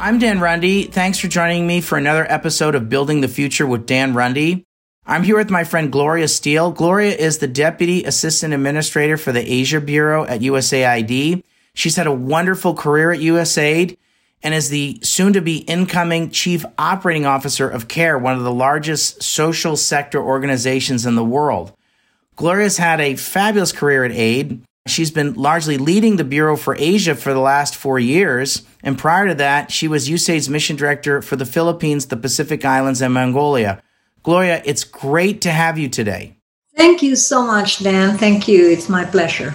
I'm Dan Runde. Thanks for joining me for another episode of Building the Future with Dan Runde. I'm here with my friend Gloria Steele. Gloria is the Deputy Assistant Administrator for the Asia Bureau at USAID. She's had a wonderful career at USAID and is the soon to be incoming Chief Operating Officer of CARE, one of the largest social sector organizations in the world. Gloria's had a fabulous career at AID. She's been largely leading the Bureau for Asia for the last four years. And prior to that, she was USAID's mission director for the Philippines, the Pacific Islands, and Mongolia. Gloria, it's great to have you today. Thank you so much, Dan. Thank you. It's my pleasure.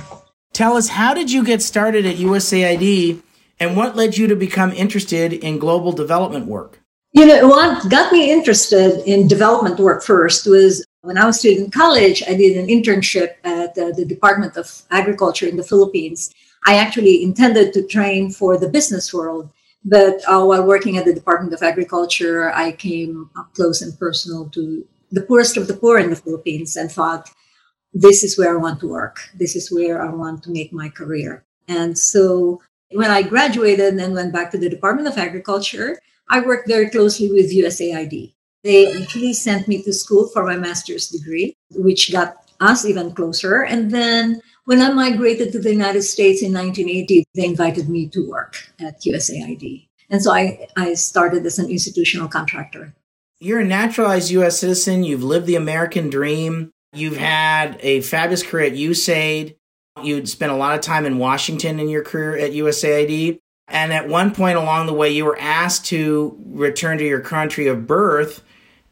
Tell us, how did you get started at USAID and what led you to become interested in global development work? You know, what got me interested in development work first was when I was still in college, I did an internship at uh, the Department of Agriculture in the Philippines. I actually intended to train for the business world, but uh, while working at the Department of Agriculture, I came up close and personal to the poorest of the poor in the Philippines and thought, this is where I want to work. This is where I want to make my career. And so when I graduated and went back to the Department of Agriculture, I worked very closely with USAID. They actually sent me to school for my master's degree, which got us even closer. And then when I migrated to the United States in 1980, they invited me to work at USAID. And so I, I started as an institutional contractor. You're a naturalized U.S. citizen. You've lived the American dream. You've had a fabulous career at USAID. You'd spent a lot of time in Washington in your career at USAID. And at one point along the way, you were asked to return to your country of birth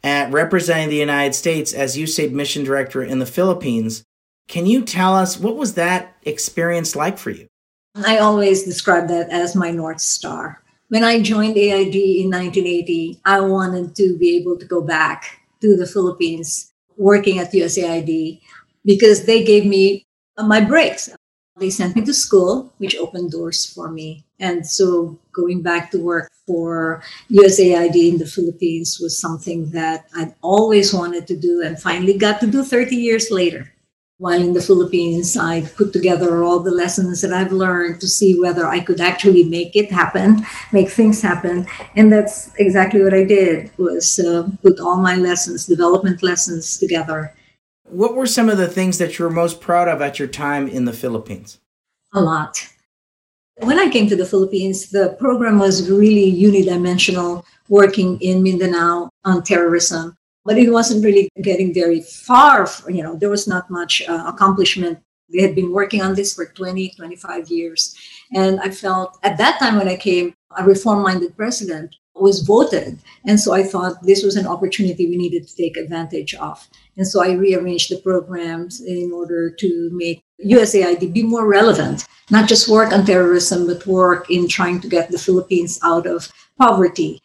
at representing the United States as USAID mission director in the Philippines. Can you tell us what was that experience like for you? I always describe that as my North Star. When I joined AID in 1980, I wanted to be able to go back to the Philippines working at USAID because they gave me my breaks. They sent me to school, which opened doors for me. And so going back to work for USAID in the Philippines was something that I'd always wanted to do and finally got to do 30 years later. While in the Philippines, I put together all the lessons that I've learned to see whether I could actually make it happen, make things happen. And that's exactly what I did was uh, put all my lessons, development lessons together what were some of the things that you were most proud of at your time in the Philippines? A lot. When I came to the Philippines, the program was really unidimensional, working in Mindanao on terrorism, but it wasn't really getting very far. You know, there was not much uh, accomplishment. They had been working on this for 20, 25 years. And I felt at that time when I came, a reform minded president was voted. And so I thought this was an opportunity we needed to take advantage of. And so I rearranged the programs in order to make USAID be more relevant, not just work on terrorism, but work in trying to get the Philippines out of poverty.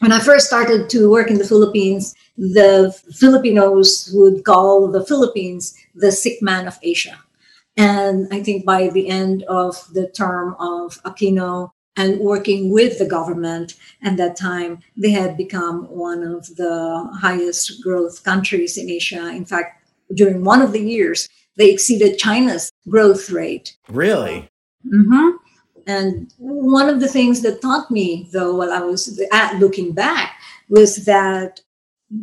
When I first started to work in the Philippines, the Filipinos would call the Philippines the sick man of Asia. And I think by the end of the term of Aquino, and working with the government. At that time, they had become one of the highest growth countries in Asia. In fact, during one of the years, they exceeded China's growth rate. Really? Mm-hmm. And one of the things that taught me, though, while I was at looking back, was that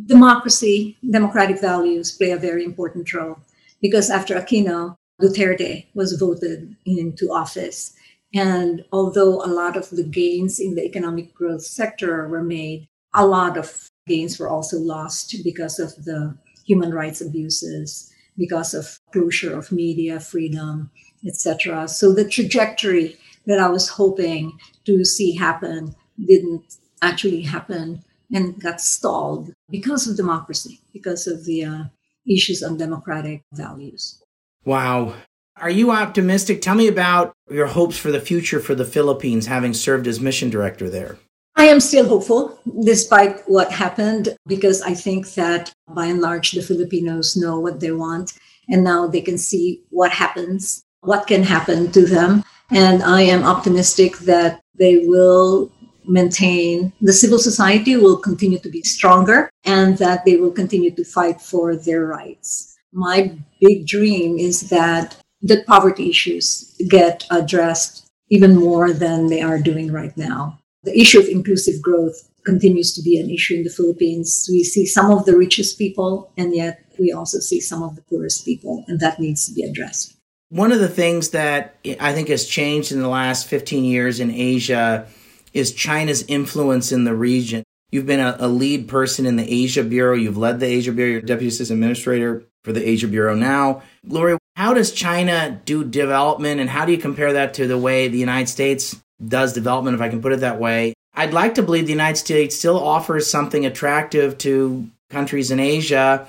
democracy, democratic values play a very important role. Because after Aquino, Duterte was voted into office. And although a lot of the gains in the economic growth sector were made, a lot of gains were also lost because of the human rights abuses, because of closure of media freedom, etc. So the trajectory that I was hoping to see happen didn't actually happen and got stalled because of democracy, because of the uh, issues on democratic values. Wow. Are you optimistic? Tell me about your hopes for the future for the Philippines, having served as mission director there. I am still hopeful despite what happened because I think that by and large the Filipinos know what they want and now they can see what happens, what can happen to them. And I am optimistic that they will maintain, the civil society will continue to be stronger and that they will continue to fight for their rights. My big dream is that the poverty issues get addressed even more than they are doing right now. The issue of inclusive growth continues to be an issue in the Philippines. We see some of the richest people, and yet we also see some of the poorest people, and that needs to be addressed. One of the things that I think has changed in the last 15 years in Asia is China's influence in the region. You've been a, a, lead person in the Asia Bureau. You've led the Asia Bureau. You're Deputy Assistant Administrator for the Asia Bureau now. Gloria, how does China do development and how do you compare that to the way the United States does development, if I can put it that way? I'd like to believe the United States still offers something attractive to countries in Asia.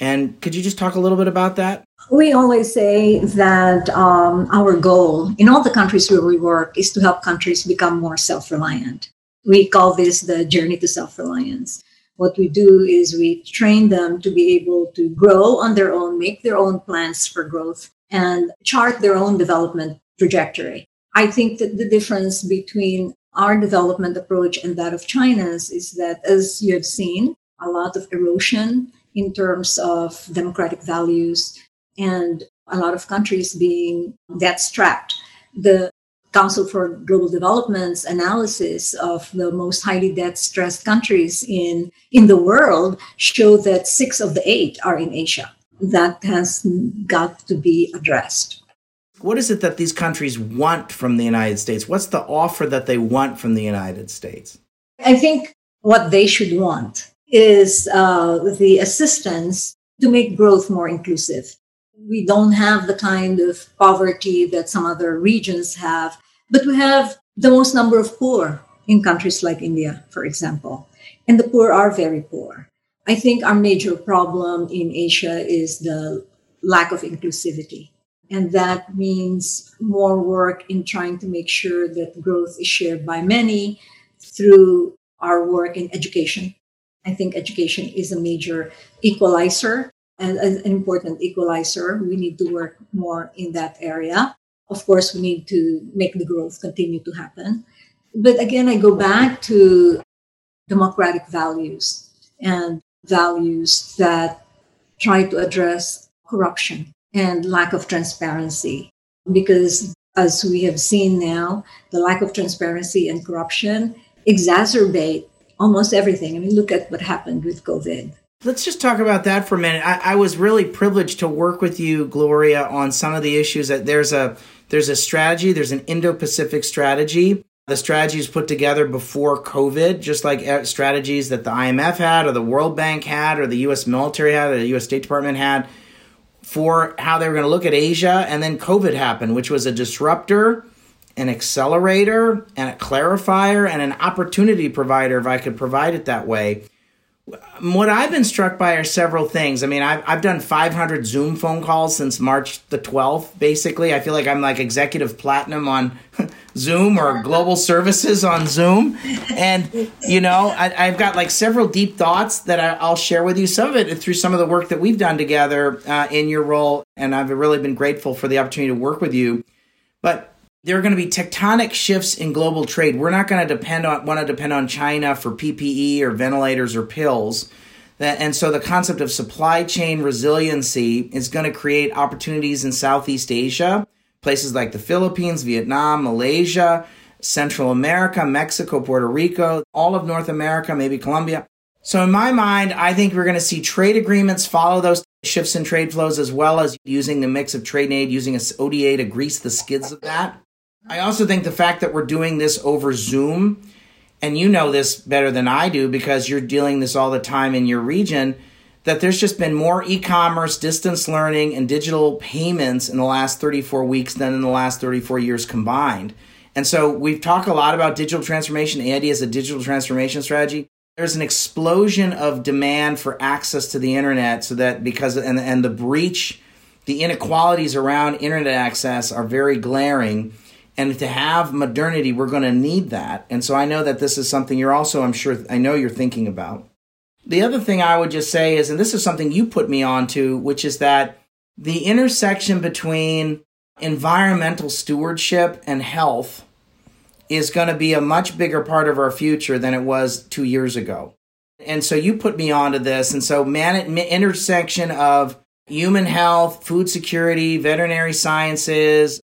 And could you just talk a little bit about that? We always say that um, our goal in all the countries where we work is to help countries become more self reliant. We call this the journey to self reliance. What we do is we train them to be able to grow on their own, make their own plans for growth, and chart their own development trajectory. I think that the difference between our development approach and that of China's is that, as you have seen, a lot of erosion in terms of democratic values and a lot of countries being debt strapped. The Council for Global Development's analysis of the most highly debt stressed countries in, in the world show that six of the eight are in Asia. That has got to be addressed. What is it that these countries want from the United States? What's the offer that they want from the United States? I think what they should want is uh, the assistance to make growth more inclusive. We don't have the kind of poverty that some other regions have but we have the most number of poor in countries like India, for example. And the poor are very poor. I think our major problem in Asia is the lack of inclusivity. And that means more work in trying to make sure that growth is shared by many through our work in education. I think education is a major equalizer and an important equalizer. We need to work more in that area. Of course, we need to make the growth continue to happen. But again, I go back to democratic values and values that try to address corruption and lack of transparency. Because as we have seen now, the lack of transparency and corruption exacerbate almost everything. I mean, look at what happened with COVID. Let's just talk about that for a minute. I, I was really privileged to work with you, Gloria, on some of the issues that there's a there's a strategy, there's an Indo Pacific strategy. The strategy is put together before COVID, just like uh, strategies that the IMF had, or the World Bank had, or the US military had, or the US State Department had for how they were going to look at Asia. And then COVID happened, which was a disruptor, an accelerator, and a clarifier, and an opportunity provider, if I could provide it that way what I've been struck by are several things. I mean, I've, I've done 500 Zoom phone calls since March the 12th, basically. I feel like I'm like executive platinum on Zoom or global services on Zoom. And, you know, I, have got like several deep thoughts that I, will share with you. Some of it through some of the work that we've done together uh, in your role. And I've really been grateful for the opportunity to work with you. But there are going to be tectonic shifts in global trade. We're not going to depend on want to depend on China for PPE or ventilators or pills. And so the concept of supply chain resiliency is going to create opportunities in Southeast Asia, places like the Philippines, Vietnam, Malaysia, Central America, Mexico, Puerto Rico, all of North America, maybe Colombia. So in my mind, I think we're going to see trade agreements follow those shifts in trade flows as well as using the mix of trade and aid, using ODA to grease the skids of that. I also think the fact that we're doing this over Zoom, and you know this better than I do because you're dealing this all the time in your region, that there's just been more e-commerce, distance learning, and digital payments in the last 34 weeks than in the last 34 years combined. And so we've talked a lot about digital transformation. AID is a digital transformation strategy. There's an explosion of demand for access to the internet so that because and and the breach, the inequalities around internet access are very glaring And to have modernity, we're going to need that. And so I know that this is something you're also, I'm sure, I know you're thinking about. The other thing I would just say is, and this is something you put me on to, which is that the intersection between environmental stewardship and health is going to be a much bigger part of our future than it was two years ago. And so you put me onto this. And so, man, intersection of human health, food security, veterinary sciences,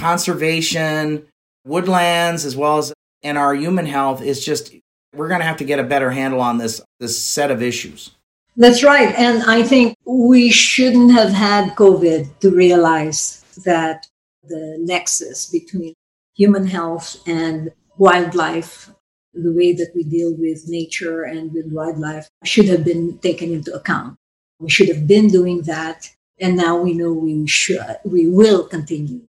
conservation, woodlands, as well as and our human health is just we're going to have to get a better handle on this this set of issues. That's right. And I think we shouldn't have had COVID to realize that the nexus between human health and wildlife, the way that we deal with nature and with wildlife, should have been taken into account. We should have been doing that. And now we know we should, we will continue.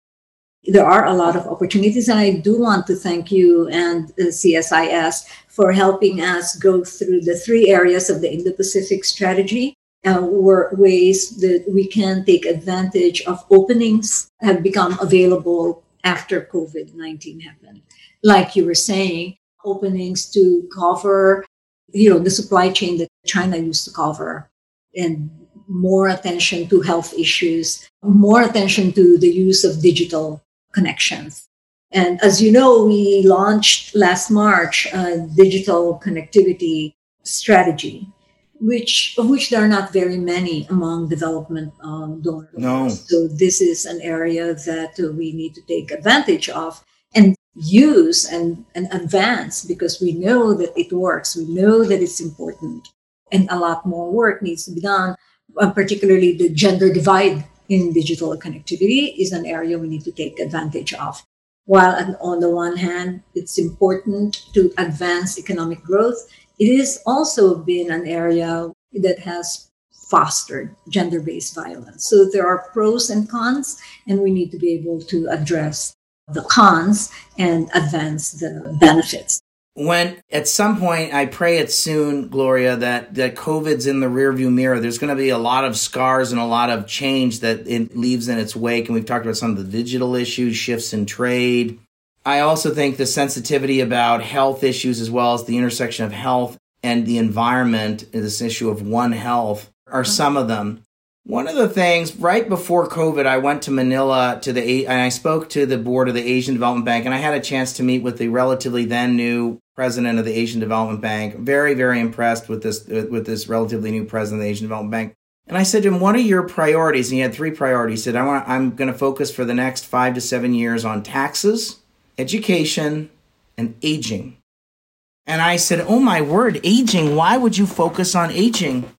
There are a lot of opportunities, and I do want to thank you and CSIS for helping us go through the three areas of the Indo Pacific strategy uh, were ways that we can take advantage of openings that have become available after COVID 19 happened. Like you were saying, openings to cover, you know, the supply chain that China used to cover and more attention to health issues, more attention to the use of digital connections. And as you know, we launched last March a digital connectivity strategy which of which there are not very many among development um, donors. No. So this is an area that uh, we need to take advantage of and use and, and advance because we know that it works. We know that it's important, and a lot more work needs to be done. Uh, particularly, the gender divide in digital connectivity is an area we need to take advantage of. While on the one hand, it's important to advance economic growth, it has also been an area that has fostered gender based violence. So there are pros and cons, and we need to be able to address the cons and advance the benefits. When at some point, I pray it's soon, Gloria, that, that COVID's in the rearview mirror. There's going to be a lot of scars and a lot of change that it leaves in its wake. And we've talked about some of the digital issues, shifts in trade, I also think the sensitivity about health issues as well as the intersection of health and the environment, this issue of one health, are mm-hmm. some of them. One of the things right before COVID, I went to Manila to the and I spoke to the board of the Asian Development Bank, and I had a chance to meet with the relatively then new president of the Asian Development Bank. Very, very impressed with this with this relatively new president of the Asian Development Bank. And I said to him, "What are your priorities?" And he had three priorities. He said, "I want I'm going to focus for the next five to seven years on taxes." education, and aging. And I said, Oh my word, aging. Why would you focus on aging?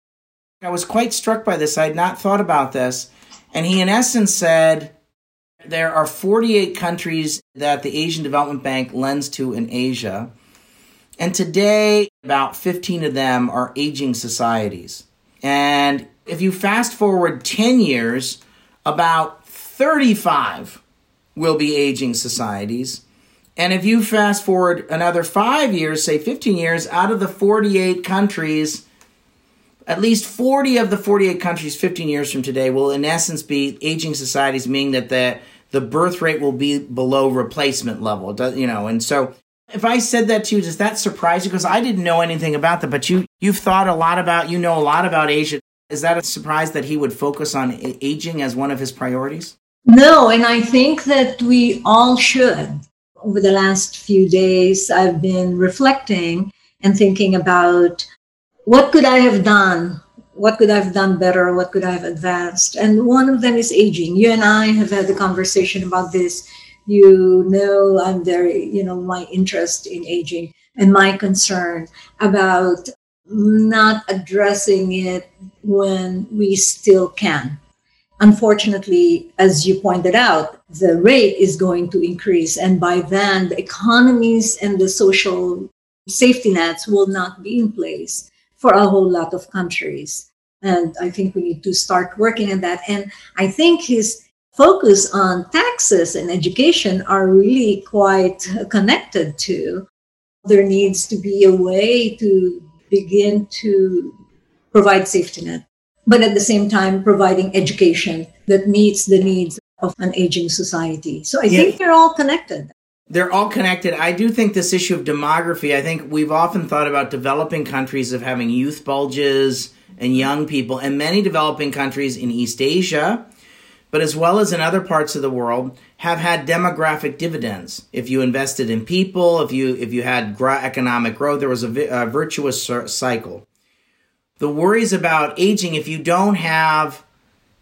I was quite struck by this. I had not thought about this. And he, in essence, said, There are 48 countries that the Asian Development Bank lends to in Asia. And today, about 15 of them are aging societies. And if you fast forward 10 years, about 35 will be aging societies. And if you fast forward another five years, say 15 years, out of the 48 countries, at least 40 of the 48 countries 15 years from today will, in essence, be aging societies, meaning that the, the birth rate will be below replacement level. You know, and so if I said that to you, does that surprise you? Because I didn't know anything about that, but you you've thought a lot about, you know, a lot about Asia. Is that a surprise that he would focus on aging as one of his priorities? No, and I think that we all should over the last few days, I've been reflecting and thinking about what could I have done? What could I have done better? What could I have advanced? And one of them is aging. You and I have had a conversation about this. You know, I'm very, you know, my interest in aging and my concern about not addressing it when we still can unfortunately, as you pointed out, the rate is going to increase. And by then, the economies and the social safety nets will not be in place for a whole lot of countries. And I think we need to start working on that. And I think his focus on taxes and education are really quite connected to. There needs to be a way to begin to provide safety net but at the same time providing education that meets the needs of an aging society. So I yeah. think they're all connected. They're all connected. I do think this issue of demography, I think we've often thought about developing countries of having youth bulges and young people, and many developing countries in East Asia, but as well as in other parts of the world, have had demographic dividends. If you invested in people, if you if you had economic growth, there was a, a virtuous cycle. The worries about aging, if you don't have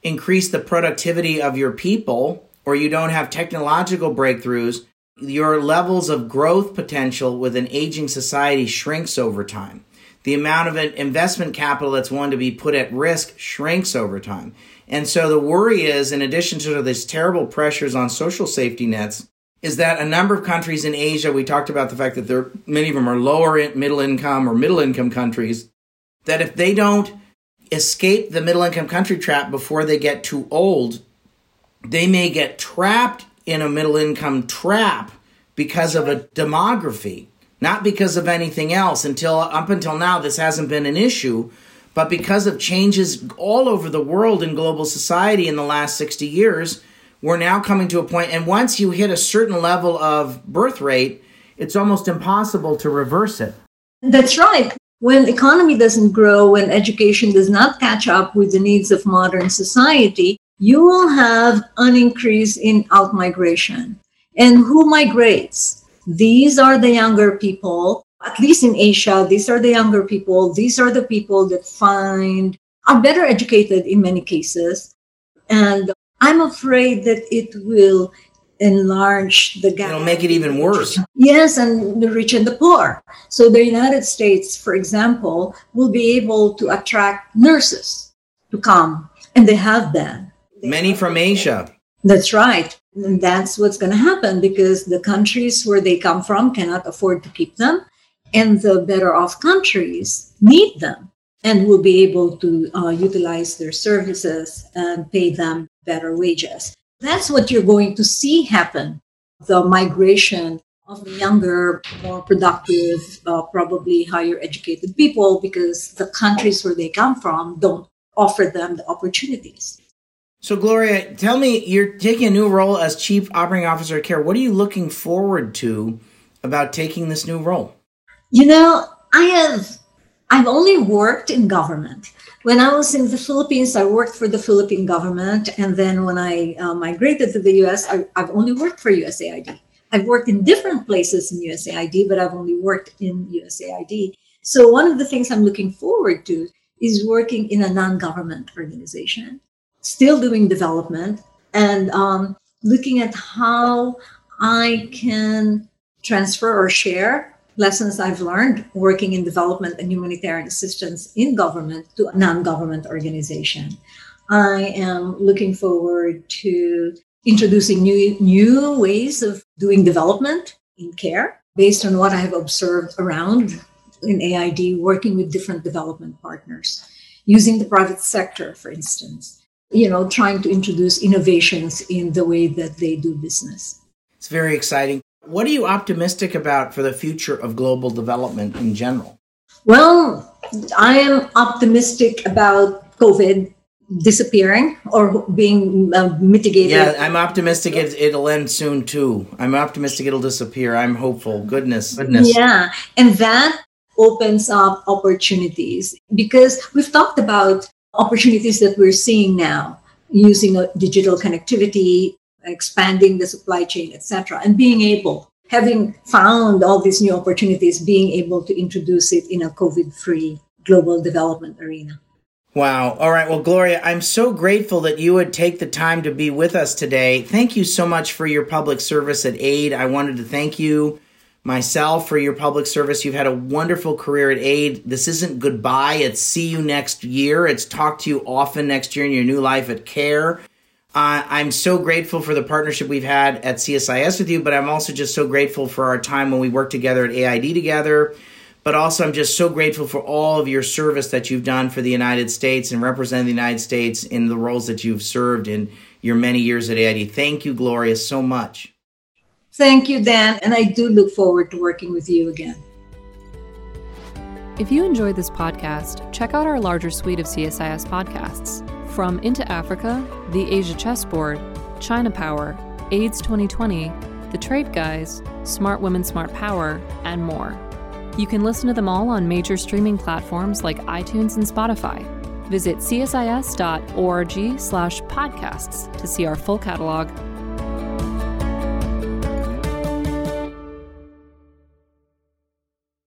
increased the productivity of your people, or you don't have technological breakthroughs, your levels of growth potential with an aging society shrinks over time. The amount of investment capital that's willing to be put at risk shrinks over time. And so the worry is, in addition to these terrible pressures on social safety nets, is that a number of countries in Asia, we talked about the fact that there, many of them are lower middle income or middle income countries, that if they don't escape the middle income country trap before they get too old, they may get trapped in a middle income trap because of a demography, not because of anything else. Until up until now, this hasn't been an issue. But because of changes all over the world in global society in the last 60 years, we're now coming to a point, and once you hit a certain level of birth rate, it's almost impossible to reverse it. That's right. When economy doesn't grow, when education does not catch up with the needs of modern society, you will have an increase in outmigration. And who migrates? These are the younger people at least in Asia, these are the younger people. These are the people that find are better educated in many cases. And I'm afraid that it will enlarge the gap. It'll make it even worse. Yes, and the rich and the poor. So the United States, for example, will be able to attract nurses to come, and they have been. Many from Asia. That's right. And that's what's going to happen because the countries where they come from cannot afford to keep them and the better off countries need them and will be able to uh, utilize their services and pay them better wages. That's what you're going to see happen the migration of younger, more productive, uh, probably higher educated people because the countries where they come from don't offer them the opportunities. So, Gloria, tell me, you're taking a new role as Chief Operating Officer of CARE. What are you looking forward to about taking this new role? You know, I have I've only worked in government. When I was in the Philippines, I worked for the Philippine government, and then when I uh, migrated to the U.S., I, I've only worked for USAID. I've worked in different places in USAID, but I've only worked in USAID. So one of the things I'm looking forward to is working in a non-government organization, still doing development, and um, looking at how I can transfer or share lessons I've learned working in development and humanitarian assistance in government to a non government organization. I am looking forward to introducing new, new ways of doing development in care based on what I have observed around in AID, working with different development partners, using the private sector, for instance, you know, trying to introduce innovations in the way that they do business. It's very exciting. What are you optimistic about for the future of global development in general? Well, I am optimistic about COVID disappearing or being uh, mitigated. Yeah, I'm optimistic it, will end soon too. I'm optimistic it'll disappear. I'm hopeful. Goodness, goodness. Yeah, and that opens up opportunities because we've talked about opportunities that we're seeing now using digital connectivity, expanding the supply chain, etc., and being able, having found all these new opportunities, being able to introduce it in a COVID-free global development arena. Wow. All right. Well, Gloria, I'm so grateful that you would take the time to be with us today. Thank you so much for your public service at AID. I wanted to thank you myself for your public service. You've had a wonderful career at AID. This isn't goodbye, it's see you next year. It's talk to you often next year in your new life at CARE. Uh, I'm so grateful for the partnership we've had at CSIS with you, but I'm also just so grateful for our time when we worked together at AID together. But also, I'm just so grateful for all of your service that you've done for the United States and represent the United States in the roles that you've served in your many years at AID. Thank you, Gloria, so much. Thank you, Dan, and I do look forward to working with you again. If you enjoyed this podcast, check out our larger suite of CSIS podcasts from Into Africa, The Asia Chessboard, China Power, AIDS 2020, The Trade Guys, Smart Women, Smart Power, and more. You can listen to them all on major streaming platforms like iTunes and Spotify. Visit csis.org slash podcasts to see our full catalog